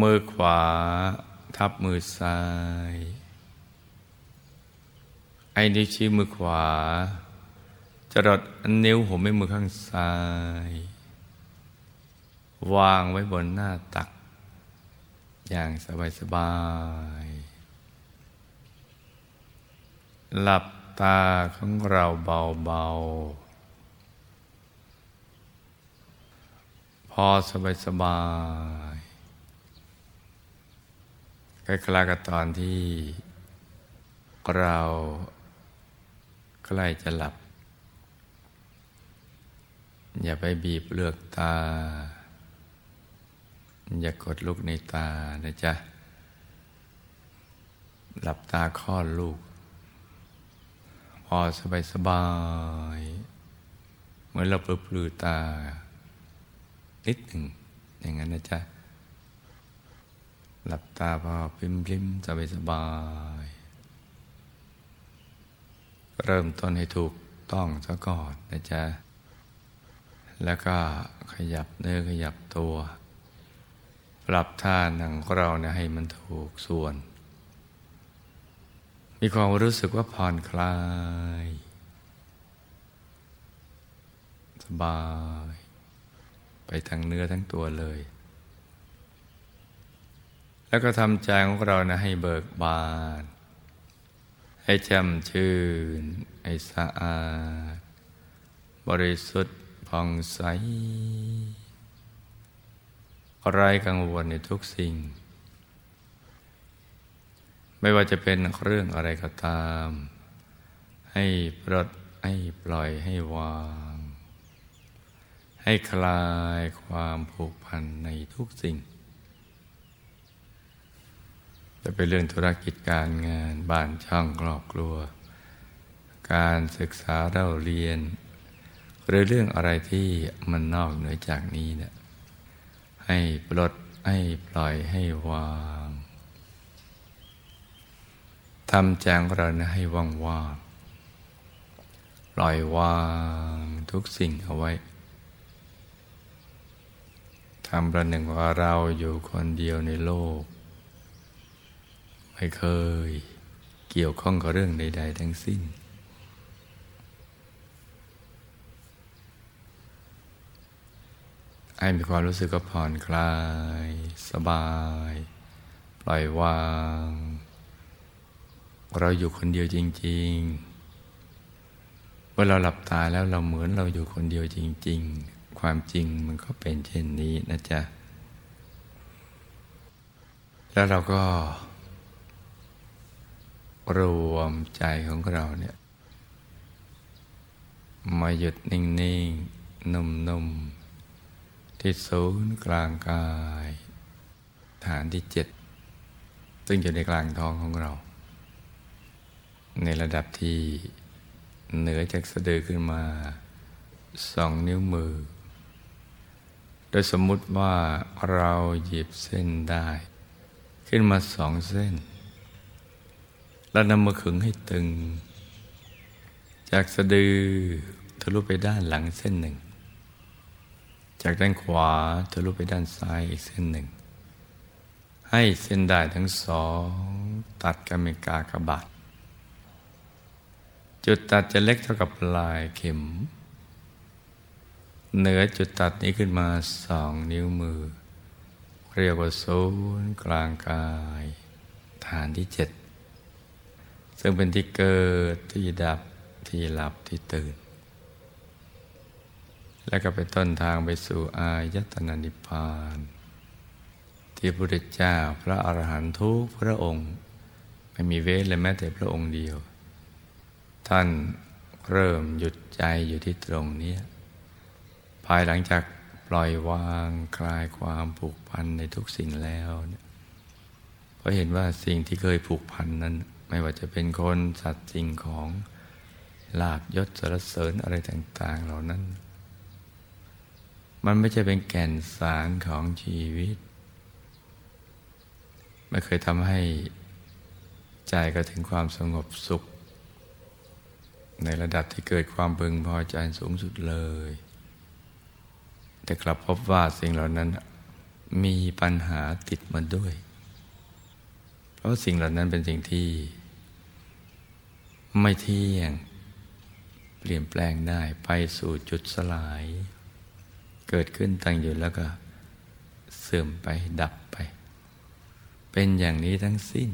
มือขวาทับมือซ้าย ไอ้นิ้วชี้มือขวา จะรดนิ้วหัวแม่มือข้างซ้าย วางไว้บนหน้าตัก อย่างสบายสบายหลับตาของเราเบาๆ พอสบายสบาย คล้ายๆกับตอนที่เราใกล้จะหลับ อย่าไปบีบเลือกตา อย่ากดลูกในตานะจ๊ะ หลับตาคลอดลูก พอสบายสบายเหมือนเราปลือตา นิดหนึ่งอย่างนั้นนะจ๊ะ หลับตาพอพิมพิมสบายสบาย เริ่มต้นให้ถูกต้องซะก่อนนะจ๊ะ แล้วก็ขยับเนื้อขยับตัว ปรับท่านั่งของเราเนี่ยให้มันถูกส่วน มีความรู้สึกว่าผ่อนคลาย สบาย ไปทั้งเนื้อทั้งตัวเลย แล้วก็ทำใจของเรานะให้เบิกบาน ให้แจ่มชื่น ให้สะอาด บริสุทธิ์ผ่องใสไร้กังวลในทุกสิ่ง ไม่ว่าจะเป็นเรื่องอะไรก็ตาม ให้ปลดให้ปล่อยให้วาง ให้คลายความผูกพันในทุกสิ่ง จะเป็นเรื่องธุรกิจการงานบ้านช่องครอบครัว การศึกษาเราเรียน หรือเรื่องอะไรที่มันนอกเหนือจากนี้เนะี่ยให้ปลดให้ปล่อยให้วางทำแจงเรานะให้ว่างว่างปล่อยวางทุกสิ่งเอาไว้ทำประหนึ่งว่าเราอยู่คนเดียวในโลก ไม่เคยเกี่ยวข้องกับเรื่องใด ๆ ทั้งสิ้น ให้มีความรู้สึกก็ผ่อนคลาย สบาย ปล่อยวาง เราอยู่คนเดียวจริง ๆ เมื่อเราหลับตาแล้วเราเหมือนเราอยู่คนเดียวจริง ๆ ความจริงมันก็เป็นเช่นนี้นะจ๊ะแล้วเราก็ รวมใจของเราเนี่ย มาหยุดนิ่ง ๆ นุ่ม ๆ ที่ศูนย์กลางกาย ฐานที่เจ็ด ซึ่งอยู่ในกลางท้องของเรา ในระดับที่เหนือจากสะดือขึ้นมาสองนิ้วมือ โดยสมมุติว่าเราหยิบเส้นได้ ขึ้นมาสองเส้น แล้วนำมาขึงให้ตึง จากสะดือทะลุไปด้านหลังเส้นหนึ่ง จากด้านขวาทะลุไปด้านซ้ายอีกเส้นหนึ่ง ให้เส้นได้ทั้งสอง ตัดกันเป็นกากบาทจุดตัดจะเล็กเท่ากับปลายเข็ม เหนือจุดตัดนี้ขึ้นมาสองนิ้วมือ เรียกว่าศูนย์กลางกาย ฐานที่เจ็ด ซึ่งเป็นที่เกิดที่ดับที่หลับที่ตื่น และก็เป็นต้นทางไปสู่อายตนะนิพพาน ที่พระพุทธเจ้าพระอรหันตุทุกพระองค์ ไม่มีเว้นเลยแม้แต่พระองค์เดียว ท่านเริ่มหยุดใจอยู่ที่ตรงนี้ ภายหลังจากปล่อยวางคลายความผูกพันในทุกสิ่งแล้ว เพราะเห็นว่าสิ่งที่เคยผูกพันนั้น ไม่ว่าจะเป็นคนสัตว์สิ่งของลาบยศสรรเสริญอะไรต่าง ๆ เหล่านั้น มันไม่ใช่เป็นแก่นสารของชีวิต ไม่เคยทำให้ใจก็ถึงความสงบสุข ในระดับที่เกิดความพึงพอใจสูงสุดเลย แต่กลับพบว่าสิ่งเหล่านั้นมีปัญหาติดมาด้วย ราะสิ่งเหล่านั้นเป็นสิ่งที่ ไม่เที่ยง เปลี่ยนแปลงได้ไปสู่จุดสลาย เกิดขึ้นตั้งอยู่แล้วก็ เสื่อมไปดับไป เป็นอย่างนี้ทั้งสิ้น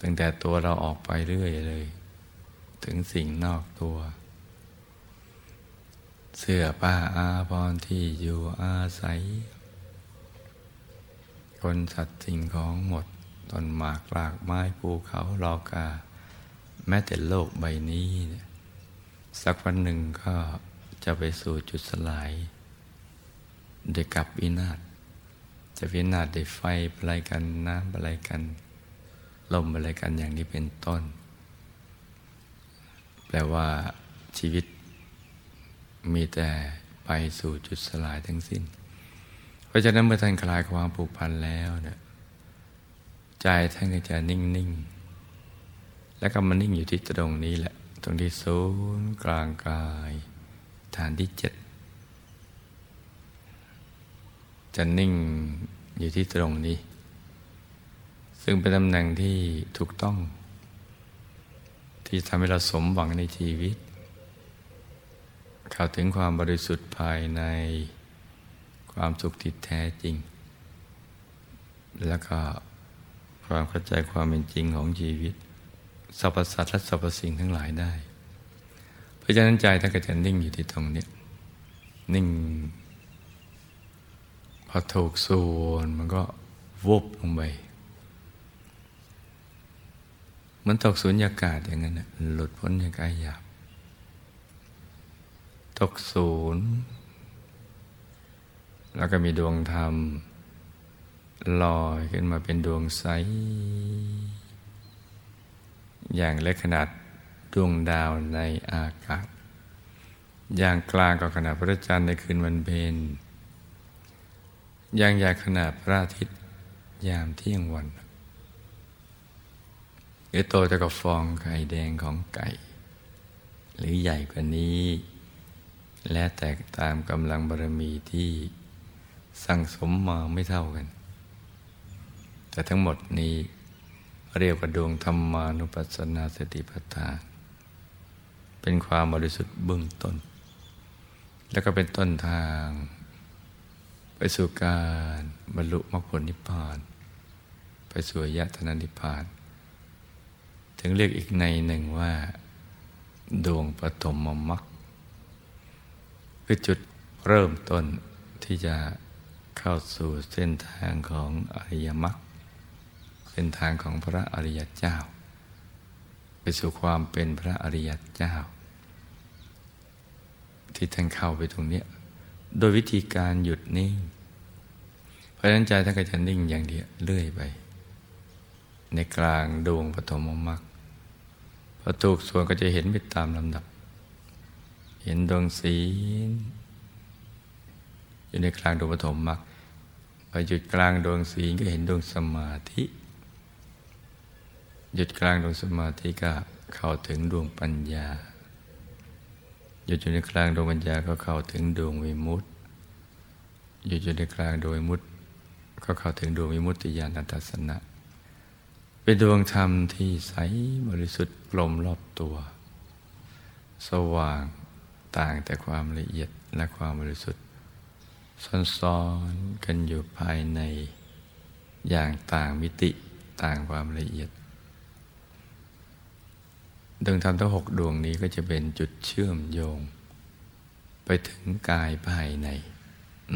ตั้งแต่ตัวเราออกไปเรื่อยเลย ถึงสิ่งนอกตัว เสื้อผ้าอาภรณ์ที่อยู่อาศัย คนสัตว์สิ่งของหมดต้นหมากลากไม้ภูเขาลอกา แม้แต่โลกใบนี้ สักวันหนึ่งก็จะไปสู่จุดสลายเดกับวินาศจะวินาศด้ไฟอะไรกันน้ำอะไรกัน ลมอะไรกันอย่างนี้เป็นต้น แปลว่าชีวิตมีแต่ไปสู่จุดสลายทั้งสิ้น ราะฉะนั้นเมื่อท่านคลายความผูกพันแล้วเนี่ยใจท่านก็จะนิ่งนิ่งแล้วก็มานิ่งอยู่ที่ตรงนี้แหละ ตรงที่ศูนย์กลางกาย ฐานที่เจ็ดจะนิ่งอยู่ที่ตรงนี้ ซึ่งเป็นตำแหน่งที่ถูกต้อง ที่ทำให้เราสมหวังในชีวิต เข้าถึงความบริสุทธิ์ภายใน ความสุขที่แท้จริง แล้วก็ความเข้าใจความเป็นจริงของชีวิตสรรพสัตว์และสรรพสิ่งทั้งหลายได้ เพราะฉะนั้นใจท่านก็จะนิ่งอยู่ที่ตรงนี้นิ่ง พอถูกส่วนมันก็วุบลงไปมันตกสุญญากาศอย่างนั้นหลุดพ้นจากกายหยาบตกศูนย์ แล้วก็มีดวงธรรมลอยขึ้นมาเป็นดวงใส อย่างเล็กขนาดดวงดาวในอากาศ อย่างกลางก็ขนาดพระจันทร์ในคืนวันเพ็ญอย่างใหญ่ขนาดพระอาทิตย์ยามเที่ยงวันหรือโตจะกับฟองไข่แดงของไก่ หรือใหญ่กว่านี้ และแตกตามกำลังบารมีที่ สั่งสมมาไม่เท่ากัน แต่ทั้งหมดนี้เรียกว่าดวงธรรมานุปัสสนาสติปัฏฐานเป็นความบริสุทธิ์เบื้องต้น แล้วก็เป็นต้นทาง ไปสู่การบรรลุมรรคผลนิพพาน ไปสู่ยะธนานิพพาน ถึงเรียกอีกในหนึ่งว่า ดวงปฐมมรรคคือจุดเริ่มต้นที่จะ เข้าสู่เส้นทางของอริยมรรคเส้นทางของพระอริยเจ้า ไปสู่ความเป็นพระอริยเจ้า ที่ท่านเข้าไปตรงนี้ โดยวิธีการหยุดนิ่ง เพราะฉะนั้นใจท่านก็จะนิ่งอย่างเดียวเลื่อยไป ในกลางดวงปฐมมรรคพอถูกส่วนก็จะเห็นไปตามลำดับ เห็นดวงสีล อยู่ในกลางดวงปฐมมรรคพอหยุดกลางดวงศีลก็เห็นดวงสมาธิหยุดกลางดวงสมาธิก็เข้าถึงดวงปัญญาหยุดอยู่ในกลางดวงปัญญาก็เข้าถึงดวงวิมุตติหยุดอยู่ในกลางดวงวิมุตติก็เข้าถึงดวงวิมุตติญาณทัศนะเป็นดวงธรรมที่ใสบริสุทธิ์กลมรอบตัว สว่างต่างแต่ความละเอียดและความบริสุทธิ์ ซ้อนๆกันอยู่ภายใน อย่างต่างมิติต่างความละเอียดดวงธรรมทั้งหกดวงนี้ก็จะเป็นจุดเชื่อมโยง ไปถึงกายภายใน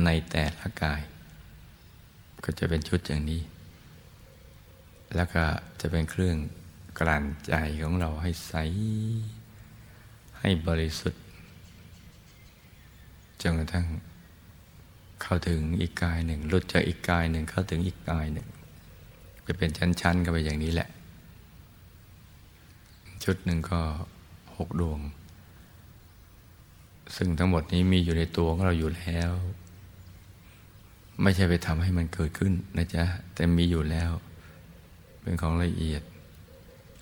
ในแต่ละกาย ก็จะเป็นชุดอย่างนี้ แล้วก็จะเป็นเครื่องกลั่นใจของเราให้ใส ให้บริสุทธิ์จนกระทั่ง เข้าถึงอีกกายหนึ่งหลุดจากอีกกายหนึ่งเข้าถึงอีกกายหนึ่ง จะเป็นชั้นๆกันไปอย่างนี้แหละ ชุดหนึ่งก็หกดวง ซึ่งทั้งหมดนี้มีอยู่ในตัวของเราอยู่แล้ว ไม่ใช่ไปทำให้มันเกิดขึ้นนะจ๊ะ แต่มีอยู่แล้ว เป็นของละเอียด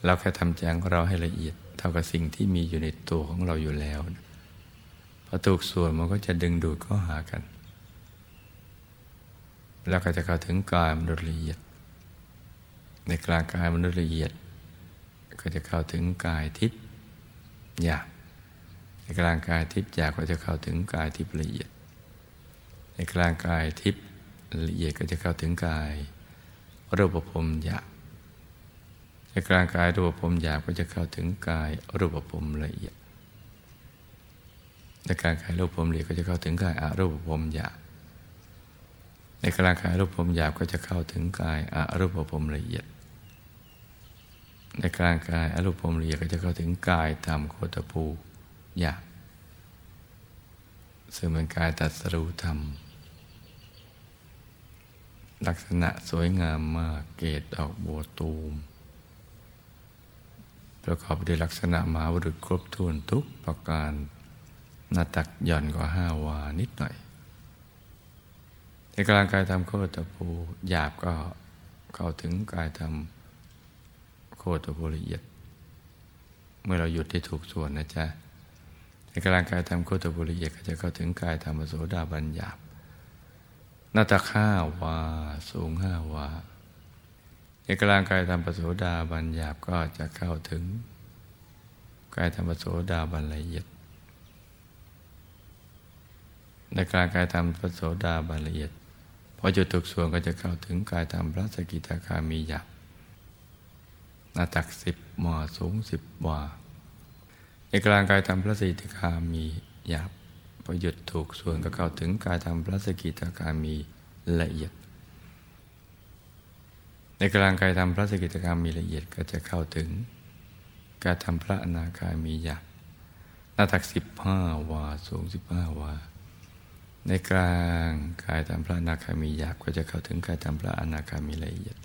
เราแค่ทำแจงของเราให้ละเอียด เท่ากับสิ่งที่มีอยู่ในตัวของเราอยู่แล้วพอถูกส่วนมันก็จะดึงดูดเข้าหากัน แล้วก็จะเข้าถึงกายมนุษย์ละเอียด ในกลางกายมนุษย์ละเอียด ก็จะเข้าถึงกายทิพย์หยาบในกลางกายทิพย์หยาบก็จะเข้าถึงกายทิพย์ละเอียด ในกลางกายทิพย์ละเอียดก็จะเข้าถึงกายรูปภพหยาบในกลางกายรูปภพหยาบก็จะเข้าถึงกายรูปภพละเอียดในกลารกายรูปภพละเอียดก็จะเข้าถึงกายอารูปภพหยาบ ในกลางกายรูปภพหยาบก็จะเข้าถึงกายอารูปภพละเอียด ในกลางกายอรูปภพละเอียดก็จะเข้าถึงกายธรรมโคตภูหยาบซึ่งเป็นกายตัดสรูธรรม ลักษณะสวยงามมากเกตดอกบัวตูม ประกอบด้วยลักษณะมหาวุรุษครบถ้วนทุกประการหน้าตักหย่อนกว่าห้าวานิดหน่อย ในกลางกายทำโคตรภูหยาบก็เข้าถึงกายทำโคตรภูละเอียด เมื่อเราหยุดที่ถูกส่วนนะจ๊ะในกลางกายทำโคตรภูละเอียดก็จะเข้าถึงกายธรรมโสดาบันหยาบหน้าตักห้าวาสูงห้าวาในกลางกายธรรมปโสดาบันหยาบก็จะเข้าถึงกายธรรมโสดาบันละเอียด ในกลางกายธรรมพระโสดาบันละเอียด พอจุดถูกส่วนก็จะเข้าถึงกายธรรมพระสกิทาคามีหยับหน้าตักสิบหมอสูงสิบวาในกลางกายธรรมพระสกิทาคามีหยับพอหยุดถูกส่วนก็เข้าถึงกายธรรมพระสกิทาคามีละเอียด ในกลางกายธรรมพระสกิทาคามีละเอียดก็จะเข้าถึงกายธรรมพระอนาคามีหยับหน้าตักสิบห้าวาสูงสิบห้าวา ในกลางกายธรรมพระอนาคามีหยาบก็จะเข้าถึงกายธรรมพระอนาคามีละเอียด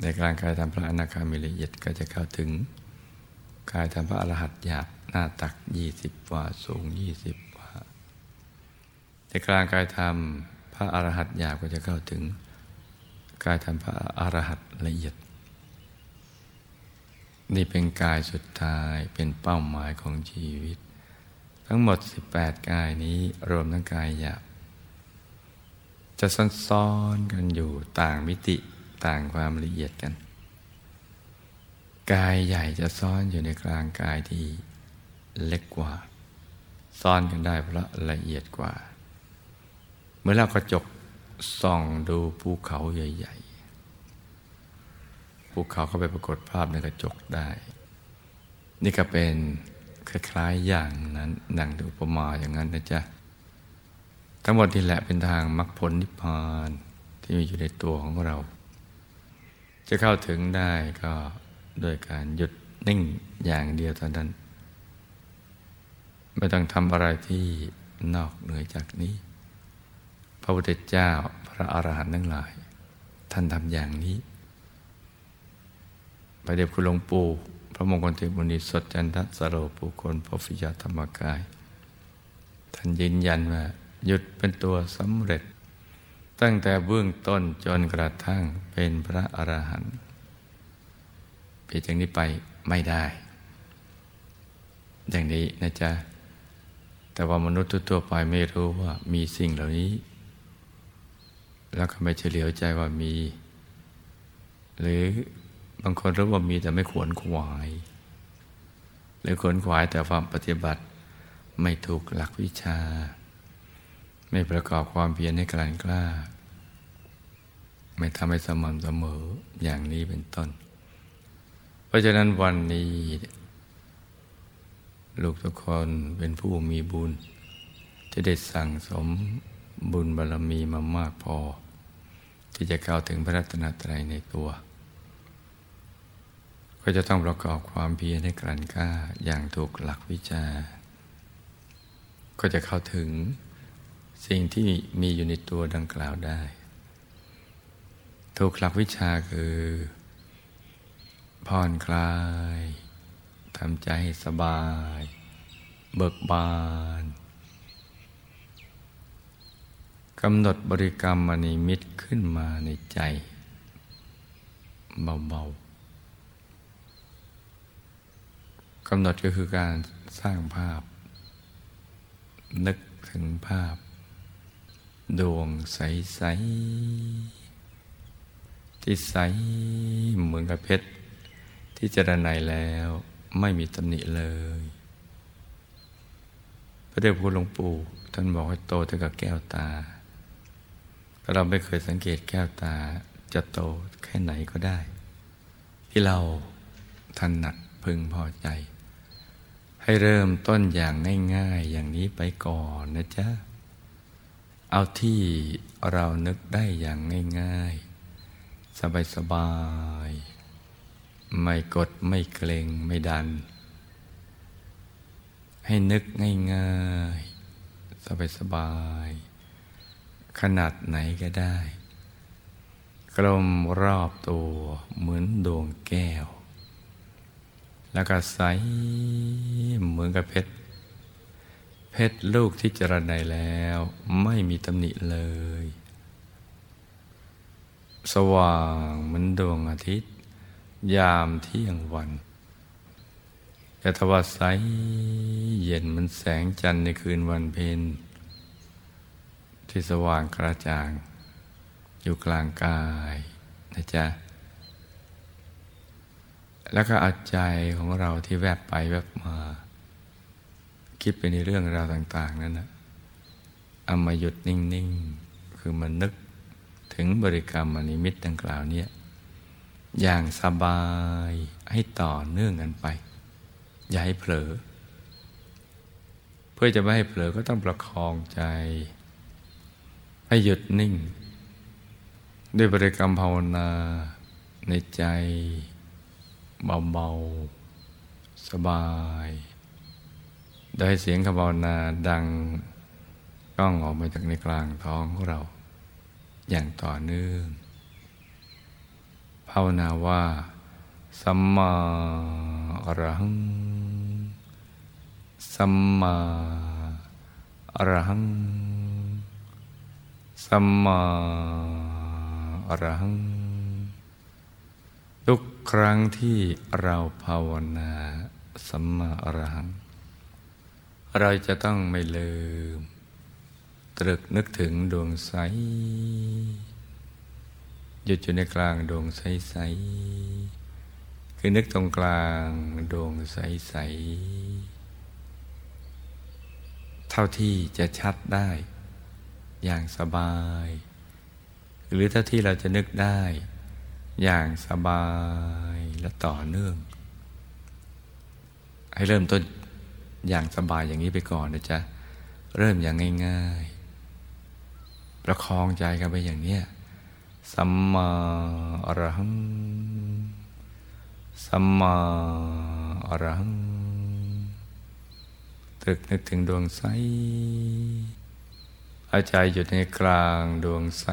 ในกลางกายธรรมพระอนาคามีละเอียดก็จะเข้าถึงกายธรรมพระอรหัตหยาบหน้าตักยี่สิบวาสูงยี่สิบวาในกลางกายธรรมพระอรหัตหยาบก็จะเข้าถึงกายธรรมพระอรหัตละเอียด นี่เป็นกายสุดท้ายเป็นเป้าหมายของชีวิต ทั้งหมด 18 กายนี้รวมทั้งกายหยาบจะซ้อนๆกันอยู่ต่างมิติต่างความละเอียดกัน กายใหญ่จะซ้อนอยู่ในกลางกายที่เล็กกว่าซ้อนกันได้เพราะละเอียดกว่า เมื่อเรากระจกส่องดูภูเขาใหญ่ๆภูเขาเข้าไปปรากฏภาพในกระจกได้ นี่ก็เป็น คล้ายๆอย่างนั้นดังอุปมาอย่างนั้นนะจ๊ะ ทั้งหมดนี่แหละเป็นทางมรรคผลนิพพานที่มีอยู่ในตัวของเรา จะเข้าถึงได้ก็โดยการหยุดนิ่งอย่างเดียวเท่านั้น ไม่ต้องทำอะไรที่นอกเหนือจากนี้ พระพุทธเจ้าพระอาหารหันต์ทั้งหลาย ท่านทำอย่างนี้ ไปเดียบคุณหลวงปู่ พระมงคลเทพมุนีสดจันทสโรปุคคลพฟิยาธรรมกาย ท่านยืนยันว่า หยุดเป็นตัวสำเร็จ ตั้งแต่เบื้องต้นจนกระทั่งเป็นพระอรหันต์เพียจากนี้ไปไม่ได้ อย่างนี้นะจ๊ะ แต่ว่ามนุษย์ทั่วไปไม่รู้ว่ามีสิ่งเหล่านี้ แล้วก็ไม่เฉลียวใจว่ามี หรือ บางคนรู้ว่ามีแต่ไม่ขวนขวายหรือขวนขวายแต่ความปฏิบัติไม่ถูกหลักวิชา ไม่ประกอบความเพียรให้กลั่นกล้า ไม่ทำให้สม่ำเสมออย่างนี้เป็นต้น เพราะฉะนั้นวันนี้ ลูกทุกคนเป็นผู้มีบุญ จะได้สั่งสมบุญบารรมีมามากพอ ที่จะเข้าถึงพระรัตนตรัยในตัว ก็จะต้องประกอบความเพียรให้กลั่นกล้าอย่างถูกหลักวิชา ก็จะเข้าถึงสิ่งที่มีอยู่ในตัวดังกล่าวได้ ถูกหลักวิชาคือผ่อนคลายทำใจสบาย เบิกบานกำหนดบริกรรมมณีมิตรขึ้นมาในใจ เบาๆ กำหนดก็คือการสร้างภาพ นึกถึงภาพ ดวงใส ๆ ที่ใสเหมือนกับเพชร ที่จรนัยแล้วไม่มีตำหนิเลย พระเดชพระหลวงปู่ท่านบอกให้โตเท่ากับแก้วตาถ้าเราไม่เคยสังเกตแก้วตาจะโตแค่ไหนก็ได้ ที่เราถนัดพึงพอใจ ให้เริ่มต้นอย่างง่ายๆ อย่างนี้ไปก่อนนะจ๊ะ เอาที่เรานึกได้อย่างง่ายๆ สบายๆ ไม่กดไม่เกรงไม่ดัน ให้นึกง่ายๆ สบายๆ ขนาดไหนก็ได้ กลมรอบตัวเหมือนดวงแก้ว แล้วก็ใสเหมือนกับเพชร เพชรลูกที่จรไนแล้วไม่มีตำหนิเลย สว่างเหมือนดวงอาทิตย์ ยามเที่ยงวัน แต่ทว่าใสเย็นเหมือนแสงจันทร์ในคืนวันเพ็ญที่สว่างกระจ่าง อยู่กลางกายนะจ๊ะ แล้วก็เอาใจของเราที่แวบไปแวบมา คิดไปในเรื่องราวต่าง ๆ นั้นนะเอามาหยุดนิ่ง ๆ คือมันนึกถึงบริกรรมอนิมิตดังกล่าวนี้อย่างสบายให้ต่อเนื่องกันไป อย่าให้เผลอ เพื่อจะไม่ให้เผลอก็ต้องประคองใจ ให้หยุดนิ่ง ด้วยบริกรรมภาวนาในใจ เบาๆ สบาย โดยเสียงคำภาวนาดังก้องออกมาจากในกลางท้องของเรา อย่างต่อเนื่อง ภาวนาว่า สัมมาอรหัง สัมมาอรหัง สัมมาอรหัง ทุกครั้งที่เราภาวนาสัมมาอรหัง เราจะต้องไม่ลืม ตรึกนึกถึงดวงใส หยุดอยู่ในกลางดวงใสใสคือนึกตรงกลางดวงใสใสเท่าที่จะชัดได้ อย่างสบาย หรือถ้าที่เราจะนึกได้ อย่างสบายและต่อเนื่อง ให้เริ่มต้นอย่างสบายอย่างนี้ไปก่อนนะจ๊ะ เริ่มอย่างง่าย ๆ ประคองใจกันไปอย่างเนี้ยสัมมาอรหัง สัมมาอรหัง ตึกนึกถึงดวงใสอาใจอยู่ในกลางดวงใส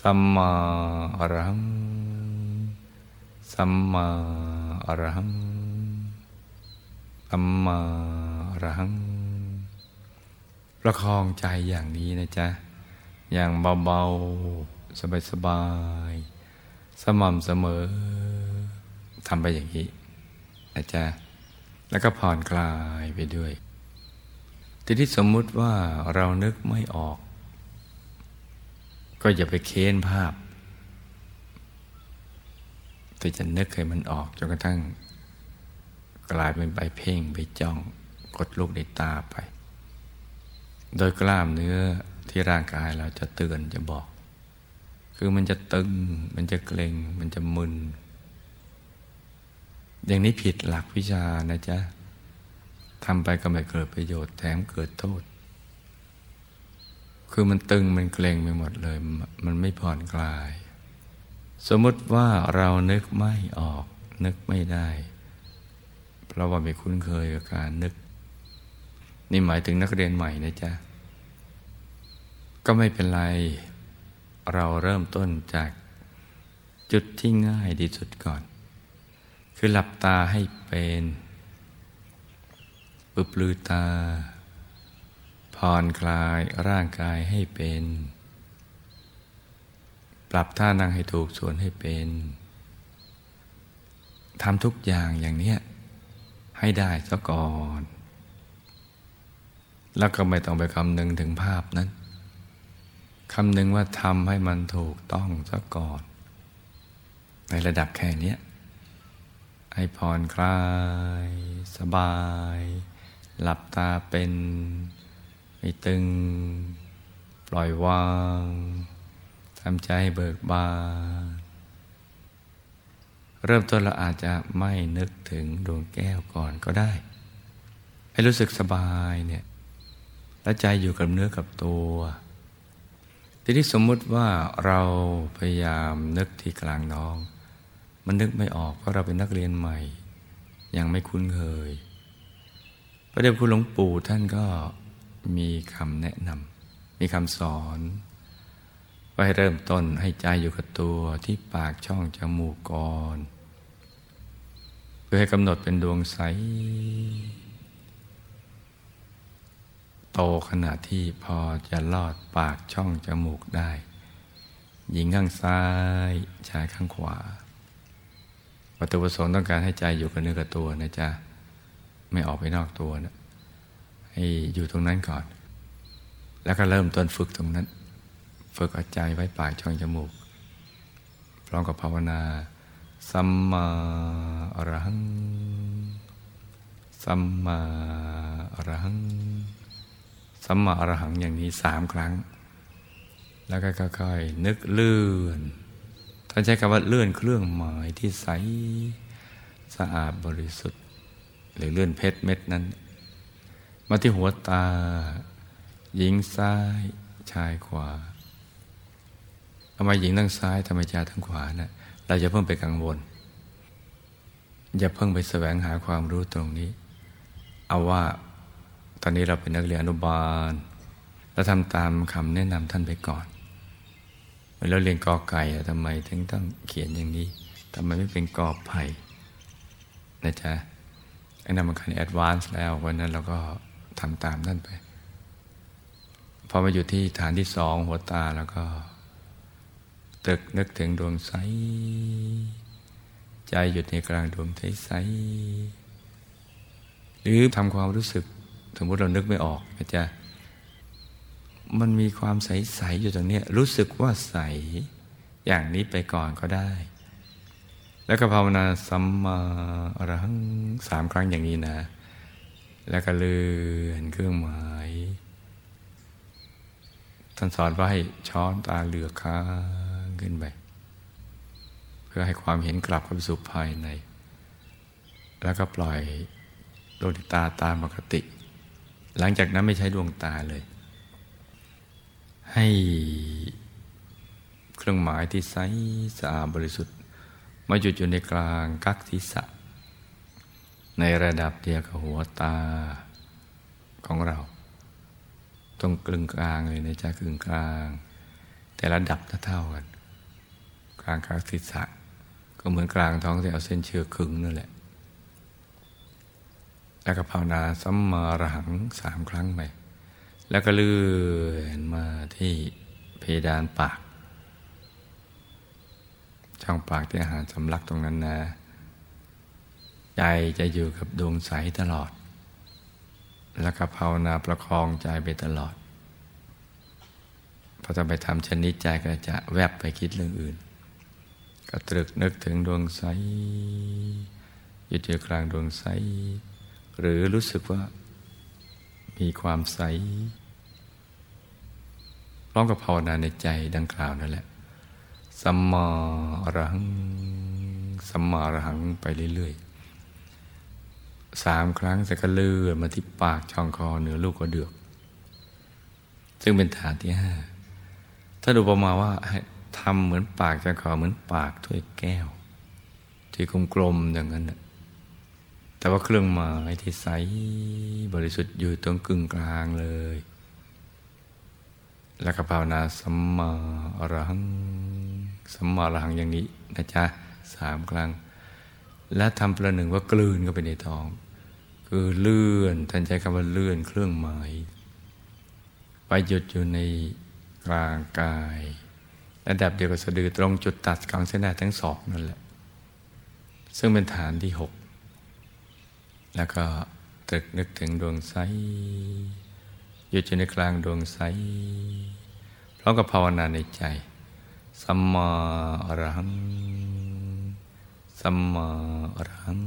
สัมมาอรหัง สัมมาอรหัง สัมมาอรหัง ประคองใจอย่างนี้นะจ๊ะ อย่างเบาๆ สบายๆ สม่ำเสมอ ทำไปอย่างนี้นะจ๊ะ แล้วก็ผ่อนคลายไปด้วย ทีนี้สมมุติว่าเรานึกไม่ออก ก็อย่าไปเค้นภาพ แต่จะนึกให้มันออกจนกระทั่ง กลายเป็นไปเพ่งไปจ้องกดลูกในตาไป โดยกล้ามเนื้อที่ร่างกายเราจะเตือนจะบอก คือมันจะตึง มันจะเกร็ง มันจะมึน อย่างนี้ผิดหลักวิชานะจ๊ะทำไปก็ไม่เกิดประโยชน์แถมเกิดโทษ คือมันตึงมันเกร็งไปหมดเลย มันไม่ผ่อนคลาย สมมติว่าเรานึกไม่ออก นึกไม่ได้ เพราะว่าไม่คุ้นเคยกับการนึก นี่หมายถึงนักเรียนใหม่นะจ๊ะ ก็ไม่เป็นไร เราเริ่มต้นจากจุดที่ง่ายที่สุดก่อน คือหลับตาให้เป็นปึบลือตา ผ่อนคลายร่างกายให้เป็น ปรับท่านั่งให้ถูกส่วนให้เป็นทำทุกอย่างอย่างนี้ให้ได้ซะก่อน แล้วก็ไม่ต้องไปคำนึงถึงภาพนั้นคำนึงว่าทำให้มันถูกต้องซะก่อน ในระดับแค่นี้ให้ผ่อนคลาย สบาย หลับตาเป็น ไม่ตึง ปล่อยวางทำใจเบิกบาน เริ่มต้นเราอาจจะไม่นึกถึงดวงแก้วก่อนก็ได้ ให้รู้สึกสบายเนี่ยแล้วใจอยู่กับเนื้อกับตัว ทีนี้สมมุติว่าเราพยายามนึกที่กลางน้อง มันนึกไม่ออกเพราะเราเป็นนักเรียนใหม่ ยังไม่คุ้นเคยพระเดชคุณหลวงปู่ท่านก็ มีคำแนะนำมีคำสอนไว้เริ่มต้นให้ใจอยู่กับตัวที่ปากช่องจมูกก่อนเพื่อให้กำหนดเป็นดวงใส โตขณะที่พอจะลอดปากช่องจมูกได้ หญิงข้างซ้ายชายข้างขวาวัตถุประสงค์ต้องการให้ใจอยู่กับเนื้อกับตัวนะจ๊ะ ไม่ออกไปนอกตัวนะ ให้อยู่ตรงนั้นก่อน แล้วก็เริ่มต้นฝึกตรงนั้น ฝึกเอาใจไว้ปากช่องจมูก พร้อมกับภาวนาสัมมาอรหังสัมมาอรหังสัมมาอรหังอย่างนี้สามครั้ง แล้วก็ค่อยๆนึกเลื่อนท่านใช้คำว่าเลื่อนเครื่องหมายที่ใสสะอาดบริสุทธิ์ หรือเลื่อนเพชรเม็ดนั้น มาที่หัวตา หญิงซ้ายชายขวาทำไมหญิงทั้งซ้ายทำไมชายทั้งขวานะ่ะเราอย่าเพิ่งไปกังวล อย่าเพิ่งไปแสวงหาความรู้ตรงนี้ เอาว่าตอนนี้เราเป็นนักเรียนอนุบาลเราทำตามคำแนะนำท่านไปก่อนเมื่อเราเรียนกอไก่ทำไมถึงต้องเขียนอย่างนี้ทำไมไม่เป็นกอไผ่นะจ๊ะไอ้นั่นมันขั้น advance แล้ววันนั้นเราก็ ทำตามท่านไป พอมาอยู่ที่ฐานที่สองหัวตาแล้วก็ ตึกนึกถึงดวงใส ใจหยุดในกลางดวงใสใสหรือทำความรู้สึกสมมติเรานึกไม่ออกนะจ๊ะมันมีความใสใสอยู่ตรงนี้รู้สึกว่าใส อย่างนี้ไปก่อนก็ได้ แล้วก็ภาวนาสัมมาอรหังสามครั้งอย่างนี้นะ แล้วก็เลื่อนเครื่องหมายท่านสอนว่าให้ช้อนตาเหลือค้าขึ้นไป เพื่อให้ความเห็นกลับเข้าไปสู่ภายใน แล้วก็ปล่อยดวงตาตามปกติ หลังจากนั้นไม่ใช้ดวงตาเลย ให้เครื่องหมายที่ใสสะอาดบริสุทธิ์มาหยุดอยู่ในกลางกักศีรษะ ในระดับเดียวกับหัวตาของเรา ตรงกลึงกลางเลยในใจกลึงกลาง แต่ระดับเท่ากัน กลางกลางศีรษะ ก็เหมือนกลางท้องที่เอาเส้นเชือกขึงนั่นแหละ แล้วก็ภาวนาสัมมาระหังสามครั้งไปแล้วก็เลื่อนมาที่เพดานปาก ช่องปากที่อาหารสำลักตรงนั้นนะ ใจจะอยู่กับดวงใสตลอด แล้วก็ภาวนาประคองใจไปตลอดพอจะไปทำชนิดใจก็จะแวบไปคิดเรื่องอื่น ก็ตรึกนึกถึงดวงใสอยู่ที่กลางดวงใส หรือรู้สึกว่ามีความใสพร้อมกับภาวนาในใจดังกล่าวนั่นแหละ สัมมาอรหัง สัมมาอรหังไปเรื่อยๆ สามครั้งจะก็เลื่อนมาที่ปากช่องคอเหนือลูกกระเดือก ซึ่งเป็นฐานที่ห้าถ้าดูประมาว่าทำเหมือนปากจะขอเหมือนปากถ้วยแก้ว ที่กลมๆอย่างนั้นแต่แต่ว่าเครื่องหมายที่ใสบริสุทธิ์อยู่ตรงกึ่งกลางเลย แล้วก็ภาวนาสัมมาอรหังสัมมาอรหังอย่างนี้นะจ๊ะสามครั้ง และทำประหนึ่งว่ากลืนเข้าไปในท้อง คือเลื่อนท่านใช้คำว่าเลื่อนเครื่องหมาย ไปหยุดอยู่ในกลางกายระดับเดียวกับสะดือตรงจุดตัดของเส้นได้ทั้งสองนั่นแหละ ซึ่งเป็นฐานที่หกแล้วก็ตรึกนึกถึงดวงใสหยุดอยู่ในกลางดวงใสพร้อมกับภาวนาในใจสัมมาอรหังสัมมาอรหัง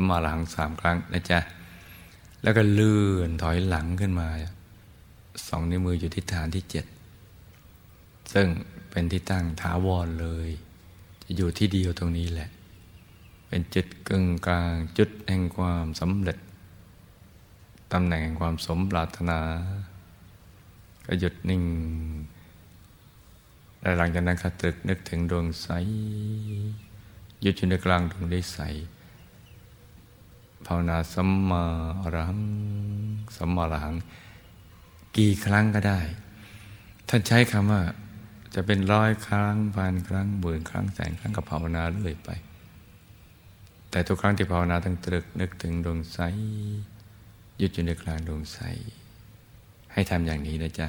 สัมมาอรหังสามครั้งนะจ๊ะ แล้วก็เลื่อนถอยหลังขึ้นมา สองนิ้วมืออยู่ที่ฐานที่เจ็ด ซึ่งเป็นที่ตั้งถาวรเลย จะอยู่ที่เดียวตรงนี้แหละ เป็นจุดกึ่งกลางจุดแห่งความสำเร็จตำแหน่งแห่งความสมปรารถนา ก็หยุดนิ่งและหลังจากนั้นก็ตรึกนึกถึงดวงใสหยุดอยู่ในกลางดวงได้ใส ภาวนาสัมมาอรหังสัมมาอรหัง กี่ครั้งก็ได้ ท่านใช้คำว่า จะเป็นร้อยครั้งพันครั้งหมื่นครั้งแสนครั้งกับภาวนาเรื่อยไป แต่ทุกครั้งที่ภาวนาต้องตรึกนึกถึงดวงใสหยุดอยู่ในกลางดวงใสให้ทำอย่างนี้นะจ๊ะ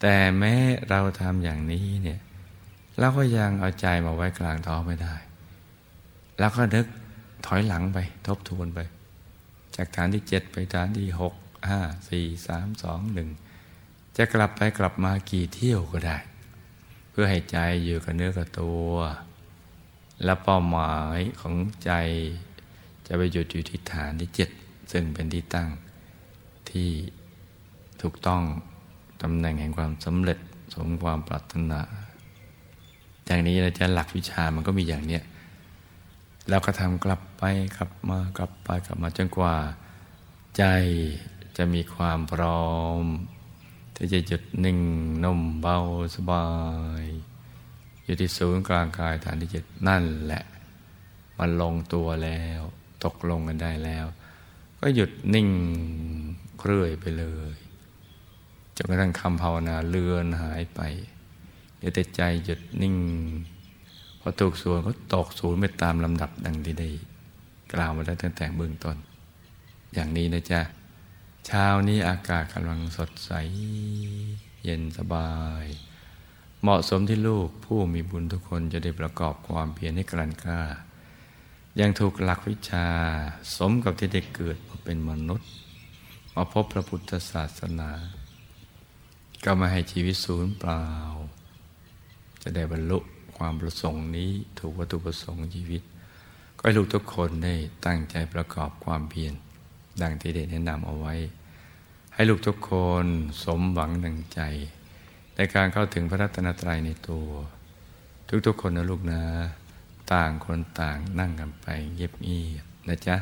แต่แม้เราทำอย่างนี้เนี่ยเราก็ยังเอาใจมาไว้กลางท้องไม่ได้ แล้วก็นึก ถอยหลังไป ทบทวนไป จากฐานที่เจ็ดไปฐานที่หกห้าสี่สามสองหนึ่งจะกลับไปกลับมากี่เที่ยวก็ได้ เพื่อให้ใจอยู่กับเนื้อกับตัว และเป้าหมายของใจจะไปหยุดอยู่ที่ฐานที่เจ็ดซึ่งเป็นที่ตั้งที่ถูกต้องตำแหน่งแห่งความสำเร็จสมความปรารถนา อย่างนี้นะจ๊ะหลักวิชามันก็มีอย่างเนี้ย เราก็ทำกลับไปกลับมากลับไปกลับมาจนกว่า ใจจะมีความพร้อม ที่จะหยุดนิ่งนุ่มเบาสบาย อยู่ที่ศูนย์กลางกายฐานที่เจ็ดนั่นแหละ มันลงตัวแล้ว ตกลงกันได้แล้ว ก็หยุดนิ่งเครื่อยไปเลยจนกระทั่งคำภาวนาเลือนหายไปเหลือแต่ใจหยุดนิ่ง พอถูกส่วนก็ตกศูนย์ไปตามลำดับดังที่ได้ กล่าวมาแล้วตั้งแต่เบื้องต้น อย่างนี้นะจ๊ะเช้านี้อากาศกำลังสดใส เย็นสบาย เหมาะสมที่ลูกผู้มีบุญทุกคนจะได้ประกอบความเพียรให้กลั่นกล้ายังถูกหลักวิชาสมกับที่ได้เกิดมาเป็นมนุษย์ มาพบพระพุทธศาสนา ก็มาให้ชีวิตสูญเปล่า จะได้บรรลุ ความประสงค์นี้ถูกวัตถุประสงค์ชีวิต ก็ให้ลูกทุกคนได้ตั้งใจประกอบความเพียรดังที่ได้แนะนำเอาไว้ ให้ลูกทุกคนสมหวังดังใจ ในการเข้าถึงพระรัตนตรัยในตัว ทุกๆคนนะลูกนะ ต่างคนต่างนั่งกันไปเงียบๆนะจ๊ะ